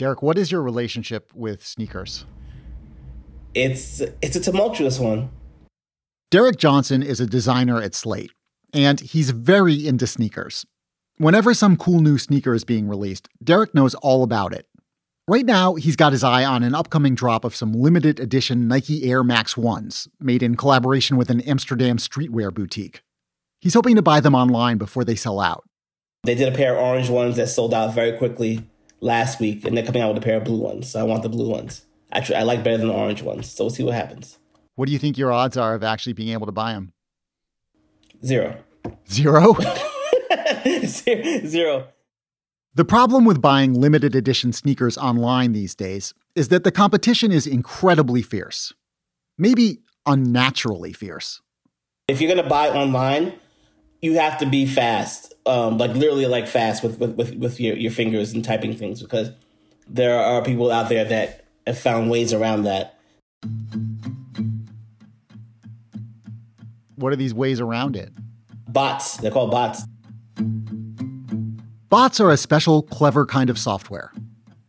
Derek, what is your relationship with sneakers? It's it's a tumultuous one. Derek Johnson is a designer at Slate, and he's very into sneakers. Whenever some cool new sneaker is being released, Derek knows all about it. Right now, he's got his eye on an upcoming drop of some limited edition Nike Air Max 1s, made in collaboration with an Amsterdam streetwear boutique. He's hoping to buy them online before they sell out. They did a pair of orange ones that sold out very quickly last week, and they're coming out with a pair of blue ones. So I want the blue ones. Actually, I like better than the orange ones. So we'll see what happens. What do you think your odds are of actually being able to buy them? Zero. Zero? Zero. The problem with buying limited edition sneakers online these days is that the competition is incredibly fierce. Maybe unnaturally fierce. If you're going to buy online, you have to be fast, um, like literally like fast with, with, with, with your, your fingers and typing things because there are people out there that have found ways around that. What are these ways around it? Bots. They're called bots. Bots are a special, clever kind of software.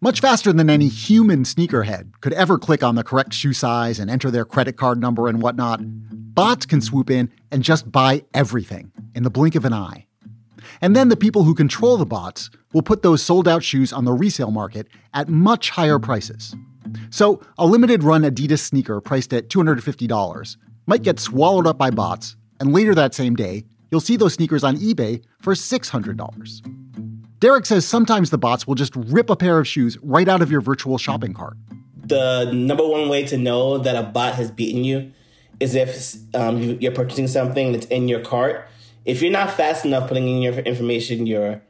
Much faster than any human sneakerhead could ever click on the correct shoe size and enter their credit card number and whatnot, bots can swoop in and just buy everything in the blink of an eye. And then the people who control the bots will put those sold out shoes on the resale market at much higher prices. So, a limited run Adidas sneaker priced at $250 might get swallowed up by bots, and later that same day, you'll see those sneakers on eBay for $600. Derek says sometimes the bots will just rip a pair of shoes right out of your virtual shopping cart. The number one way to know that a bot has beaten you is if um, you're purchasing something that's in your cart. If you're not fast enough putting in your information, your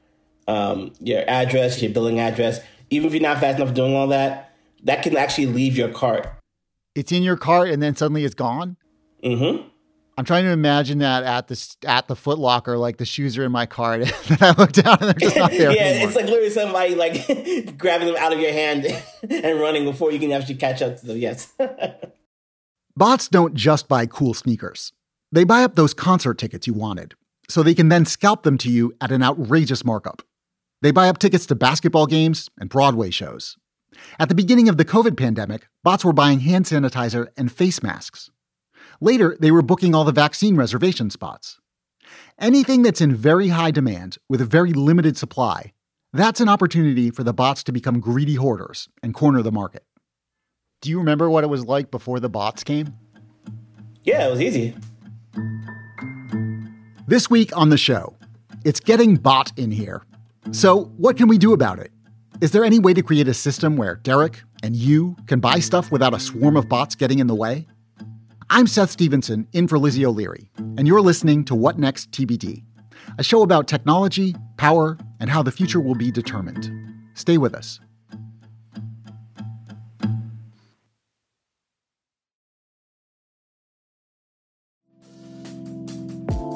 um, your address, your billing address, even if you're not fast enough doing all that, that can actually leave your cart. It's in your cart and then suddenly it's gone. Mm-hmm. I'm trying to imagine that at the at the Foot Locker, like the shoes are in my cart, and I look down and they're just not there. yeah, anymore. it's like literally somebody like grabbing them out of your hand and running before you can actually catch up to them. Yes. Bots don't just buy cool sneakers; they buy up those concert tickets you wanted, so they can then scalp them to you at an outrageous markup. They buy up tickets to basketball games and Broadway shows. At the beginning of the COVID pandemic, bots were buying hand sanitizer and face masks. Later, they were booking all the vaccine reservation spots. Anything that's in very high demand with a very limited supply, that's an opportunity for the bots to become greedy hoarders and corner the market. Do you remember what it was like before the bots came? Yeah, it was easy. This week on the show, it's getting bot in here. So, what can we do about it? Is there any way to create a system where Derek and you can buy stuff without a swarm of bots getting in the way? I'm Seth Stevenson, in for Lizzie O'Leary, and you're listening to What Next TBD, a show about technology, power, and how the future will be determined. Stay with us.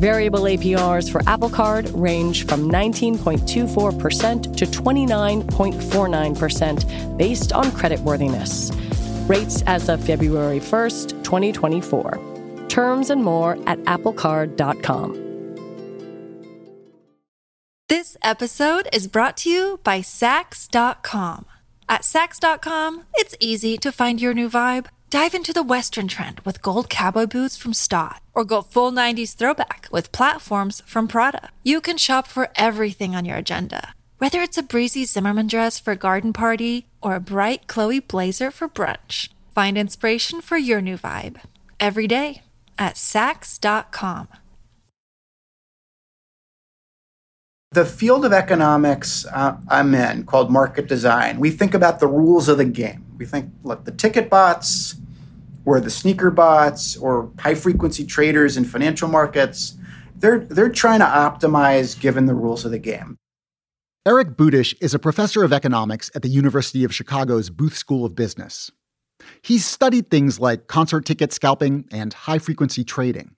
Variable APRs for Apple Card range from 19.24% to 29.49% based on creditworthiness. Rates as of February 1st, 2024. Terms and more at applecard.com. This episode is brought to you by Saks.com. At Saks.com, it's easy to find your new vibe. Dive into the Western trend with gold cowboy boots from Staud, or go full 90s throwback with platforms from Prada. You can shop for everything on your agenda, whether it's a breezy Zimmermann dress for a garden party or a bright Chloe blazer for brunch. Find inspiration for your new vibe every day at Saks.com. The field of economics uh, I'm in, called market design, we think about the rules of the game. We think, look, the ticket bots, or the sneaker bots, or high frequency traders in financial markets, they're, they're trying to optimize given the rules of the game. Eric Budish is a professor of economics at the University of Chicago's Booth School of Business. He's studied things like concert ticket scalping and high frequency trading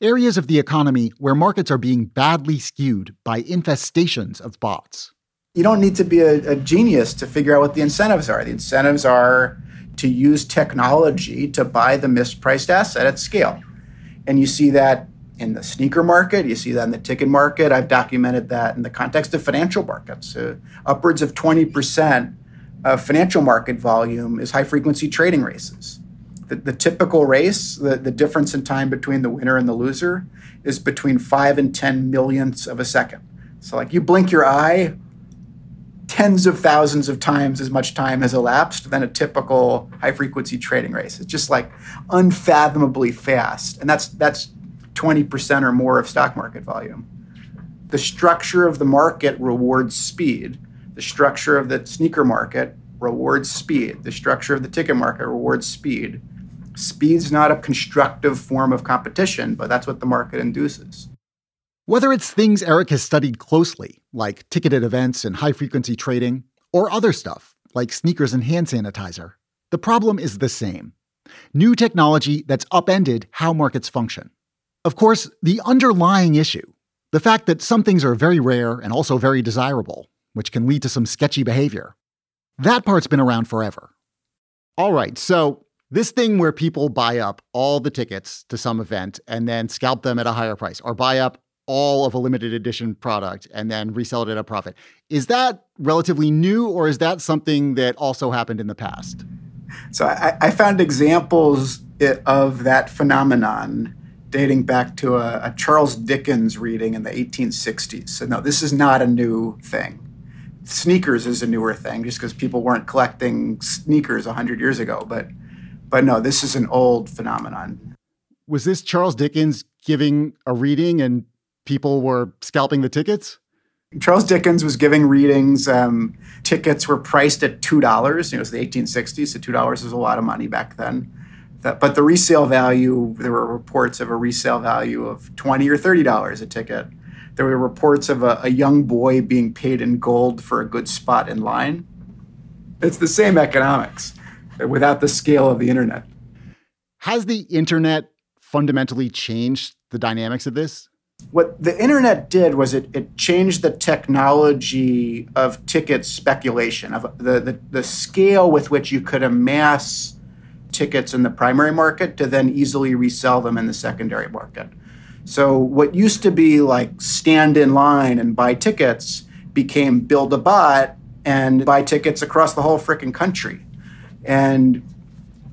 areas of the economy where markets are being badly skewed by infestations of bots. You don't need to be a, a, genius to figure out what the incentives are. The incentives are to use technology to buy the mispriced asset at scale. And you see that in the sneaker market, you see that in the ticket market. I've documented that in the context of financial markets. Uh, upwards of 20% of financial market volume is high frequency trading races the, the typical race, the, the difference in time between the winner and the loser is between five and 10 millionths of a second. So, like, you blink your eye, tens of thousands of times as much time has elapsed than a typical high frequency trading race. It's just like unfathomably fast. And that's, that's 20% or more of stock market volume. The structure of the market rewards speed. The structure of the sneaker market rewards speed. The structure of the ticket market rewards speed. Speed's not a constructive form of competition, but that's what the market induces. Whether it's things Eric has studied closely, like ticketed events and high frequency trading, or other stuff, like sneakers and hand sanitizer, the problem is the same new technology that's upended how markets function. Of course, the underlying issue, the fact that some things are very rare and also very desirable, which can lead to some sketchy behavior, that part's been around forever. All right, so this thing where people buy up all the tickets to some event and then scalp them at a higher price or buy up all of a limited edition product and then resell it at a profit. Is that relatively new or is that something that also happened in the past? So I, I found examples of that phenomenon dating back to a, a Charles Dickens reading in the 1860s. So no, this is not a new thing sneakers is a newer thing just because people weren't collecting sneakers 100 years ago but but no, this is an old phenomenon. Was this Charles Dickens giving a reading and people were scalping the tickets? Charles Dickens was giving readings. Um, tickets were priced at two dollars. You It was the 1860s, so two dollars was a lot of money back then. That, but the resale value, there were reports of a resale value of twenty or thirty dollars a ticket. There were reports of a, a young boy being paid in gold for a good spot in line. It's the same economics without the scale of the internet. Has the internet fundamentally changed the dynamics of this? What the internet did was it, it changed the technology of ticket speculation, of the, the, the scale with which you could amass tickets in the primary market to then easily resell them in the secondary market. So what used to be like stand in line and buy tickets became build a bot and buy tickets across the whole freaking country. And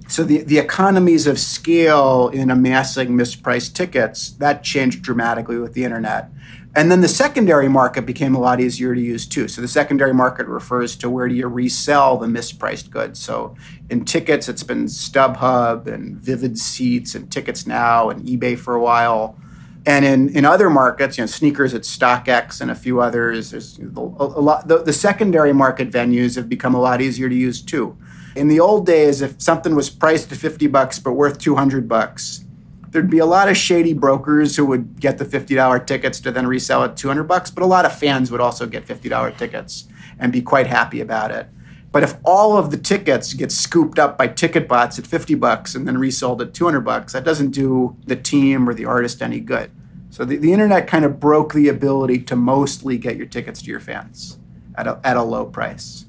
so the, the economies of scale in amassing mispriced tickets, that changed dramatically with the internet. And then the secondary market became a lot easier to use too. So the secondary market refers to where do you resell the mispriced goods. So in tickets, it's been StubHub and Vivid Seats and Tickets Now and eBay for a while. And in, in other markets, you know, sneakers at StockX and a few others, there's a, a lot. The, the secondary market venues have become a lot easier to use too. In the old days, if something was priced at 50 bucks but worth 200 bucks, there'd be a lot of shady brokers who would get the $50 tickets to then resell at 200 bucks, but a lot of fans would also get $50 tickets and be quite happy about it. But if all of the tickets get scooped up by ticket bots at 50 bucks and then resold at 200 bucks, that doesn't do the team or the artist any good. So the, the internet kind of broke the ability to mostly get your tickets to your fans at a, at a low price.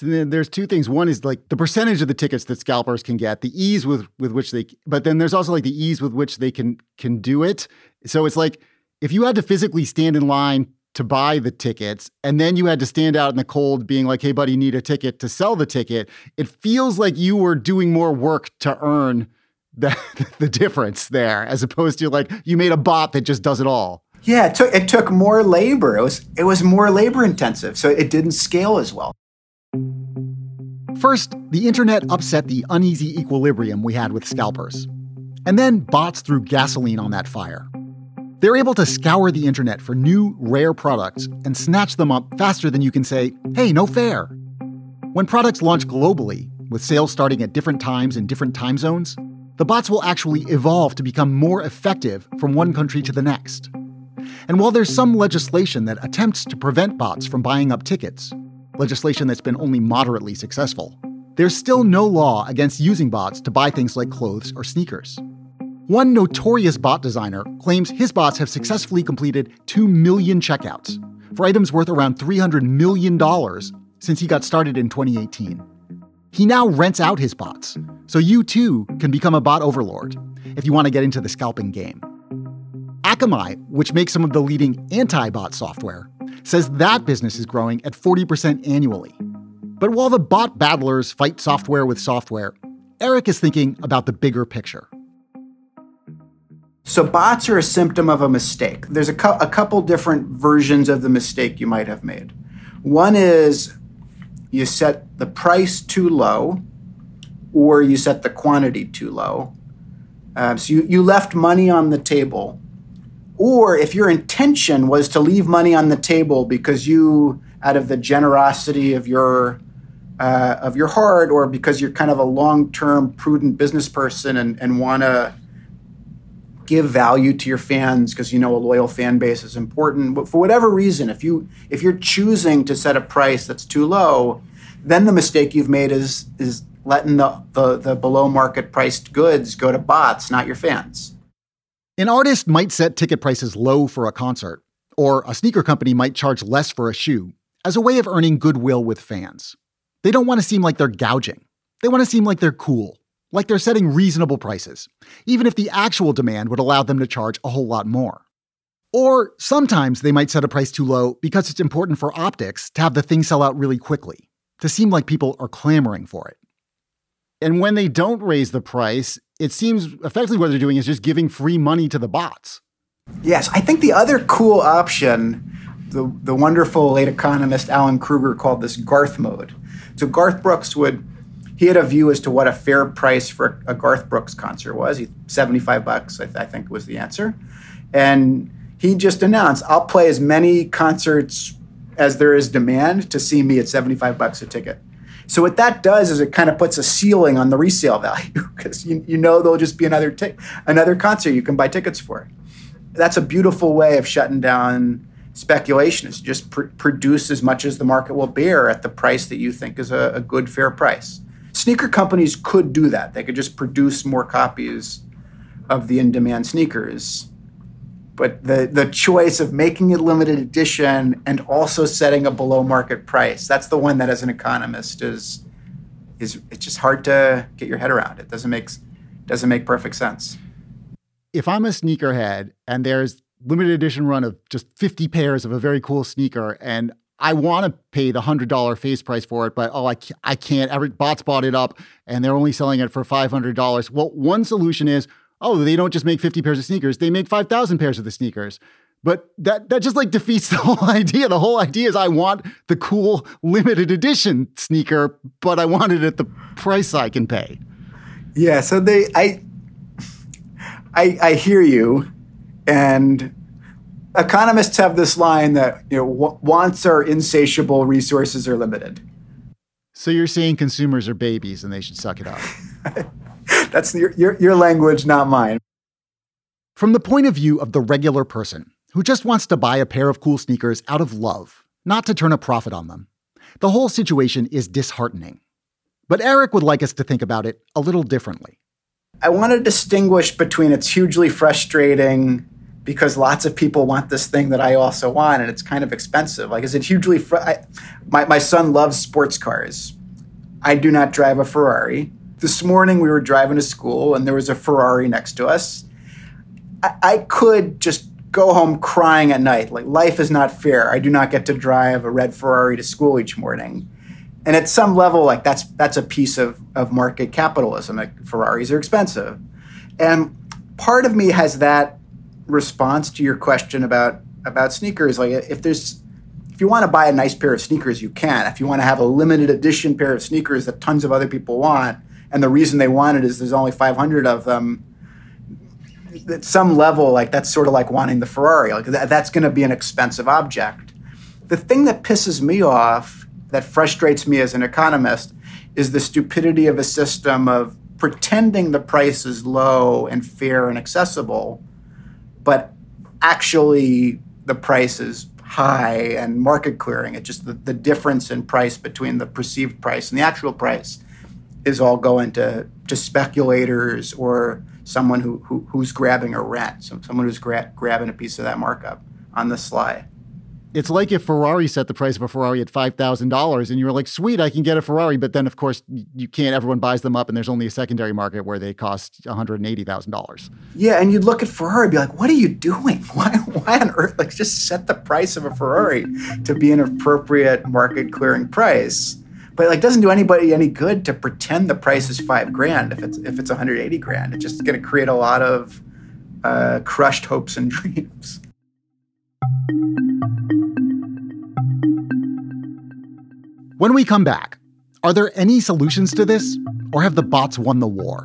So then there's two things. One is like the percentage of the tickets that scalpers can get, the ease with with which they but then there's also like the ease with which they can can do it. So it's like if you had to physically stand in line to buy the tickets and then you had to stand out in the cold being like hey buddy need a ticket to sell the ticket it feels like you were doing more work to earn the, the difference there as opposed to like you made a bot that just does it all yeah it took it took more labor it was it was more labor intensive so it didn't scale as well first the internet upset the uneasy equilibrium we had with scalpers and then bots threw gasoline on that fire they're able to scour the internet for new, rare products and snatch them up faster than you can say, hey, no fair. When products launch globally, with sales starting at different times in different time zones, the bots will actually evolve to become more effective from one country to the next. And while there's some legislation that attempts to prevent bots from buying up tickets, legislation that's been only moderately successful, there's still no law against using bots to buy things like clothes or sneakers. One notorious bot designer claims his bots have successfully completed 2 million checkouts for items worth around $300 million since he got started in 2018. He now rents out his bots, so you too can become a bot overlord if you want to get into the scalping game. Akamai, which makes some of the leading anti bot software, says that business is growing at 40% annually. But while the bot battlers fight software with software, Eric is thinking about the bigger picture. So bots are a symptom of a mistake. There's a, a couple different versions of the mistake you might have made. One is you set the price too low, or you set the quantity too low. Um, so you, you left money on the table. Or if your intention was to leave money on the table because you, out of the generosity of your uh, of your heart, or because you're kind of a long term prudent business person and, and want to give value to your fans because you know a loyal fan base is important. But for whatever reason, if you if you're choosing to set a price that's too low, then the mistake you've made is is letting the, the, the below market priced goods go to bots, not your fans. An artist might set ticket prices low for a concert, or a sneaker company might charge less for a shoe as a way of earning goodwill with fans. They don't want to seem like they're gouging. They want to seem like they're cool like they're setting reasonable prices, even if the actual demand would allow them to charge a whole lot more. Or sometimes they might set a price too low because it's important for optics to have the thing sell out really quickly, to seem like people are clamoring for it. And when they don't raise the price, it seems effectively what they're doing is just giving free money to the bots. Yes, I think the other cool option, the, the wonderful late economist Alan Krueger called this Garth mode. So Garth Brooks would he had a view as to what a fair price for a Garth Brooks concert was. He, 75 bucks, I, th- I think was the answer. And he just announced, I'll play as many concerts as there is demand to see me at 75 bucks a ticket. So what that does is it kind of puts a ceiling on the resale value because you, you know there'll just be another t- another concert you can buy tickets for. That's a beautiful way of shutting down speculation. Is just pr- produce as much as the market will bear at the price that you think is a, a good fair price sneaker companies could do that. They could just produce more copies of the in-demand sneakers. But the the choice of making it limited edition and also setting a below market price, that's the one that as an economist is is it's just hard to get your head around. It doesn't make doesn't make perfect sense. If I'm a sneakerhead and there's limited edition run of just 50 pairs of a very cool sneaker and I want to pay the hundred dollar face price for it, but oh, I I can't. Every bots bought it up, and they're only selling it for five hundred dollars. Well, one solution is, oh, they don't just make fifty pairs of sneakers; they make five thousand pairs of the sneakers. But that that just like defeats the whole idea. The whole idea is I want the cool limited edition sneaker, but I want it at the price I can pay. Yeah. So they, I, I, I hear you, and economists have this line that you know wants are insatiable, resources are limited. So you're saying consumers are babies and they should suck it up. That's your, your, your language, not mine. From the point of view of the regular person who just wants to buy a pair of cool sneakers out of love, not to turn a profit on them, the whole situation is disheartening. But Eric would like us to think about it a little differently. I want to distinguish between it's hugely frustrating because lots of people want this thing that I also want, and it's kind of expensive. Like, is it hugely? Fr- I, my my son loves sports cars. I do not drive a Ferrari. This morning we were driving to school, and there was a Ferrari next to us. I, I could just go home crying at night. Like, life is not fair. I do not get to drive a red Ferrari to school each morning. And at some level, like that's that's a piece of, of market capitalism. Like Ferraris are expensive. And part of me has that response to your question about about sneakers. Like if there's if you want to buy a nice pair of sneakers, you can. If you want to have a limited edition pair of sneakers that tons of other people want, and the reason they want it is there's only 500 of them, at some level, like that's sort of like wanting the Ferrari. Like that, that's going to be an expensive object. The thing that pisses me off, that frustrates me as an economist, is the stupidity of a system of pretending the price is low and fair and accessible, but actually the price is high and market clearing. It's just the, the difference in price between the perceived price and the actual price is all going to to speculators or someone who, who who's grabbing a rent, so someone who's gra- grabbing a piece of that markup on the sly. It's like if Ferrari set the price of a Ferrari at five thousand dollars, and you were like, "Sweet, I can get a Ferrari," but then of course you can't. Everyone buys them up, and there's only a secondary market where they cost one hundred and eighty thousand dollars. Yeah, and you'd look at Ferrari and be like, "What are you doing? Why, why on earth? Like, just set the price of a Ferrari to be an appropriate market clearing price." But like, doesn't do anybody any good to pretend the price is five grand if it's if it's 180 grand. It's just going to create a lot of uh, crushed hopes and dreams. When we come back, are there any solutions to this, or have the bots won the war?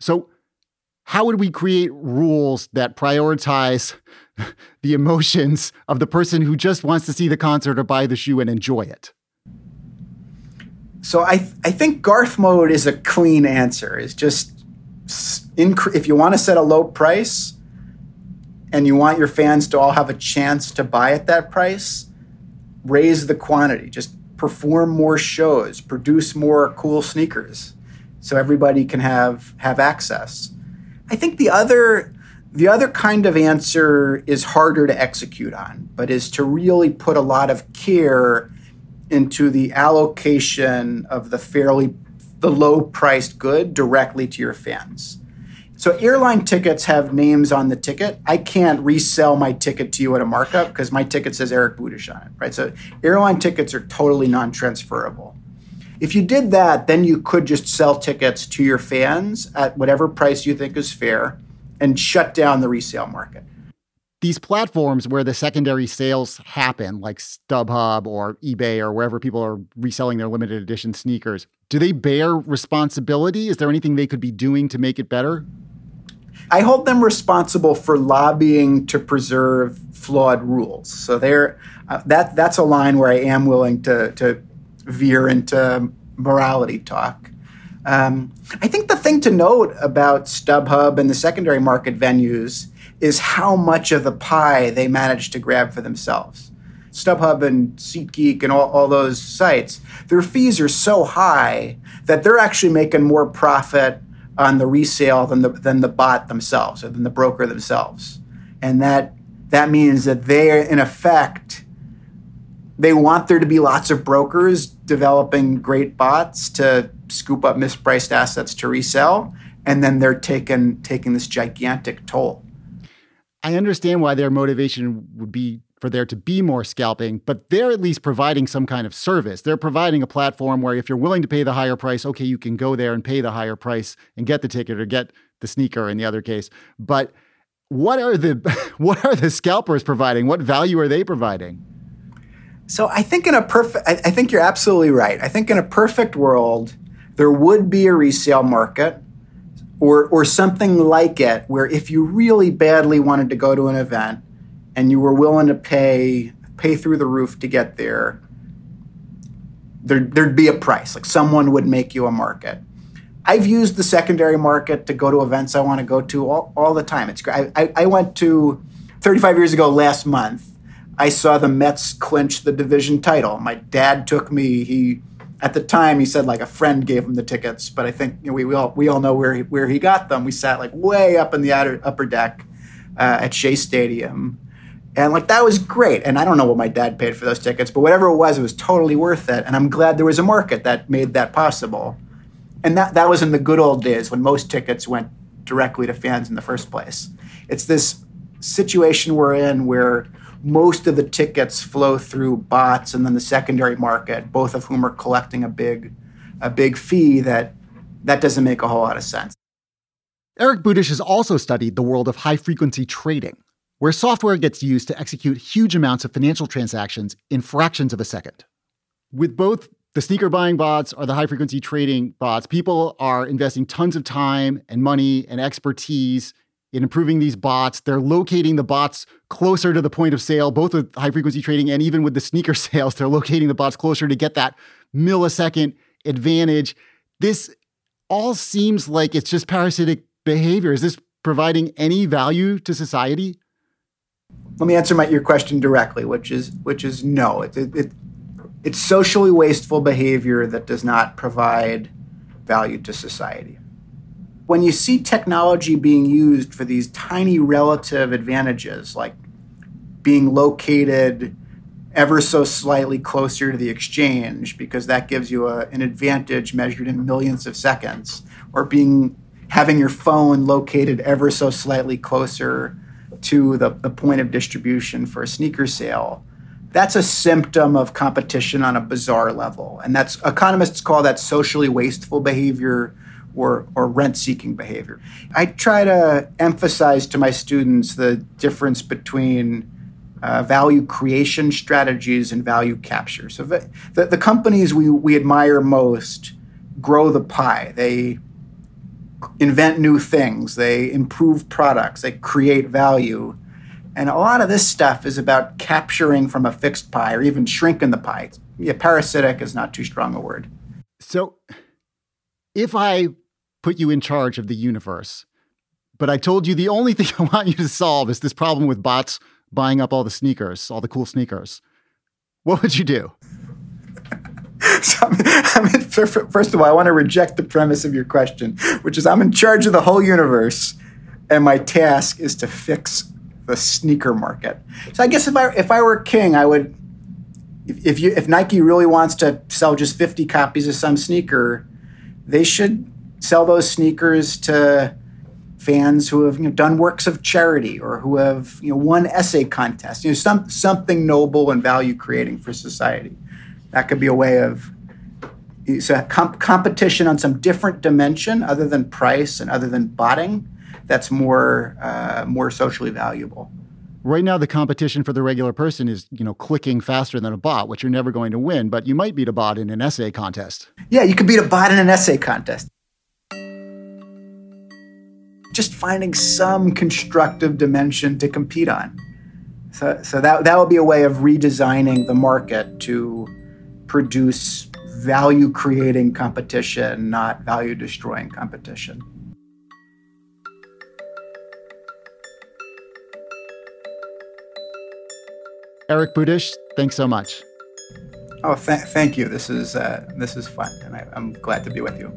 So, how would we create rules that prioritize the emotions of the person who just wants to see the concert or buy the shoe and enjoy it? So I I think Garth mode is a clean answer. It's just if you want to set a low price and you want your fans to all have a chance to buy at that price, raise the quantity. Just perform more shows, produce more cool sneakers so everybody can have have access. I think the other the other kind of answer is harder to execute on, but is to really put a lot of care into the allocation of the fairly the low priced good directly to your fans. So airline tickets have names on the ticket. I can't resell my ticket to you at a markup because my ticket says Eric Budish on it, right? So airline tickets are totally non-transferable. If you did that, then you could just sell tickets to your fans at whatever price you think is fair and shut down the resale market. These platforms where the secondary sales happen, like StubHub or eBay or wherever people are reselling their limited edition sneakers, do they bear responsibility? Is there anything they could be doing to make it better? I hold them responsible for lobbying to preserve flawed rules. So there, uh, that that's a line where I am willing to to veer into morality talk. Um, I think the thing to note about StubHub and the secondary market venues is how much of the pie they manage to grab for themselves. StubHub and SeatGeek and all, all those sites, their fees are so high that they're actually making more profit on the resale than the than the bot themselves or than the broker themselves. And that that means that they're in effect they want there to be lots of brokers developing great bots to scoop up mispriced assets to resell, and then they're taking taking this gigantic toll. I understand why their motivation would be for there to be more scalping, but they're at least providing some kind of service. They're providing a platform where if you're willing to pay the higher price, okay, you can go there and pay the higher price and get the ticket or get the sneaker in the other case. But what are the what are the scalpers providing? What value are they providing? So I think in a perfect, I, I think you're absolutely right. I think in a perfect world, there would be a resale market or, or something like it, where if you really badly wanted to go to an event and you were willing to pay pay through the roof to get there, there there'd be a price. Like someone would make you a market. I've used the secondary market to go to events I want to go to all, all the time. It's great. I, I went to 35 years ago last month. I saw the Mets clinch the division title. My dad took me. He at the time he said like a friend gave him the tickets, but I think you know, we, we all we all know where he, where he got them. We sat like way up in the outer, upper deck uh, at Shea Stadium, and like that was great. And I don't know what my dad paid for those tickets, but whatever it was, it was totally worth it. And I'm glad there was a market that made that possible. And that that was in the good old days when most tickets went directly to fans in the first place. It's this situation we're in where most of the tickets flow through bots and then the secondary market, both of whom are collecting a big, a big fee that that doesn't make a whole lot of sense. Eric Budish has also studied the world of high frequency trading, where software gets used to execute huge amounts of financial transactions in fractions of a second. With both the sneaker buying bots or the high frequency trading bots, people are investing tons of time and money and expertise in improving these bots. They're locating the bots closer to the point of sale, both with high frequency trading and even with the sneaker sales. They're locating the bots closer to get that millisecond advantage. This all seems like it's just parasitic behavior. Is this providing any value to society? Let me answer my, your question directly, which is which is no. It, it, it, it's socially wasteful behavior that does not provide value to society when you see technology being used for these tiny relative advantages, like being located ever so slightly closer to the exchange because that gives you a, an advantage measured in millions of seconds, or being having your phone located ever so slightly closer to the, the point of distribution for a sneaker sale. That's a symptom of competition on a bizarre level. And that's economists call that socially wasteful behavior or, or rent seeking behavior. I try to emphasize to my students the difference between uh, value creation strategies and value capture. So, the, the, the companies we, we admire most grow the pie. They invent new things, they improve products, they create value. And a lot of this stuff is about capturing from a fixed pie or even shrinking the pie. Yeah, parasitic is not too strong a word. So, if I put you in charge of the universe. But I told you the only thing I want you to solve is this problem with bots buying up all the sneakers, all the cool sneakers. What would you do? so I'm, I'm in, first of all, I want to reject the premise of your question, which is I'm in charge of the whole universe, and my task is to fix the sneaker market. So I guess if I if I were king, I would. If, if you if Nike really wants to sell just 50 copies of some sneaker, they should sell those sneakers to fans who have you know, done works of charity or who have you know won essay contests. You know, some something noble and value creating for society. That could be a way of so comp- competition on some different dimension other than price and other than botting. That's more uh, more socially valuable. Right now, the competition for the regular person is, you know, clicking faster than a bot, which you're never going to win. But you might beat a bot in an essay contest. Yeah, you could beat a bot in an essay contest just finding some constructive dimension to compete on. So, so that, that would be a way of redesigning the market to produce value creating competition, not value destroying competition. Eric Budish, thanks so much. Oh, th- thank you. This is uh, this is fun, and I, I'm glad to be with you.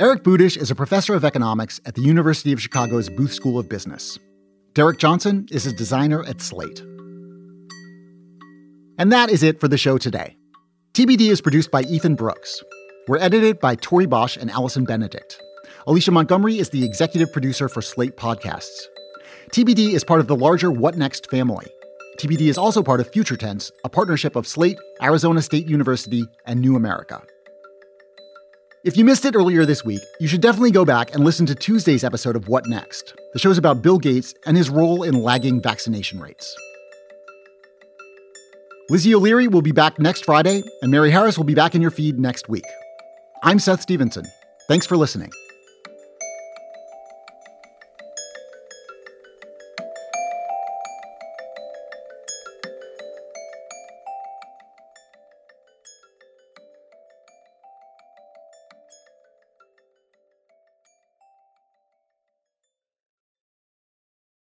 Eric Budish is a professor of economics at the University of Chicago's Booth School of Business. Derek Johnson is a designer at Slate. And that is it for the show today. TBD is produced by Ethan Brooks. We're edited by Tori Bosch and Allison Benedict. Alicia Montgomery is the executive producer for Slate Podcasts. TBD is part of the larger What Next family. TBD is also part of Future Tense, a partnership of Slate, Arizona State University, and New America. If you missed it earlier this week, you should definitely go back and listen to Tuesday's episode of What Next. The show's about Bill Gates and his role in lagging vaccination rates. Lizzie O'Leary will be back next Friday, and Mary Harris will be back in your feed next week. I'm Seth Stevenson. Thanks for listening.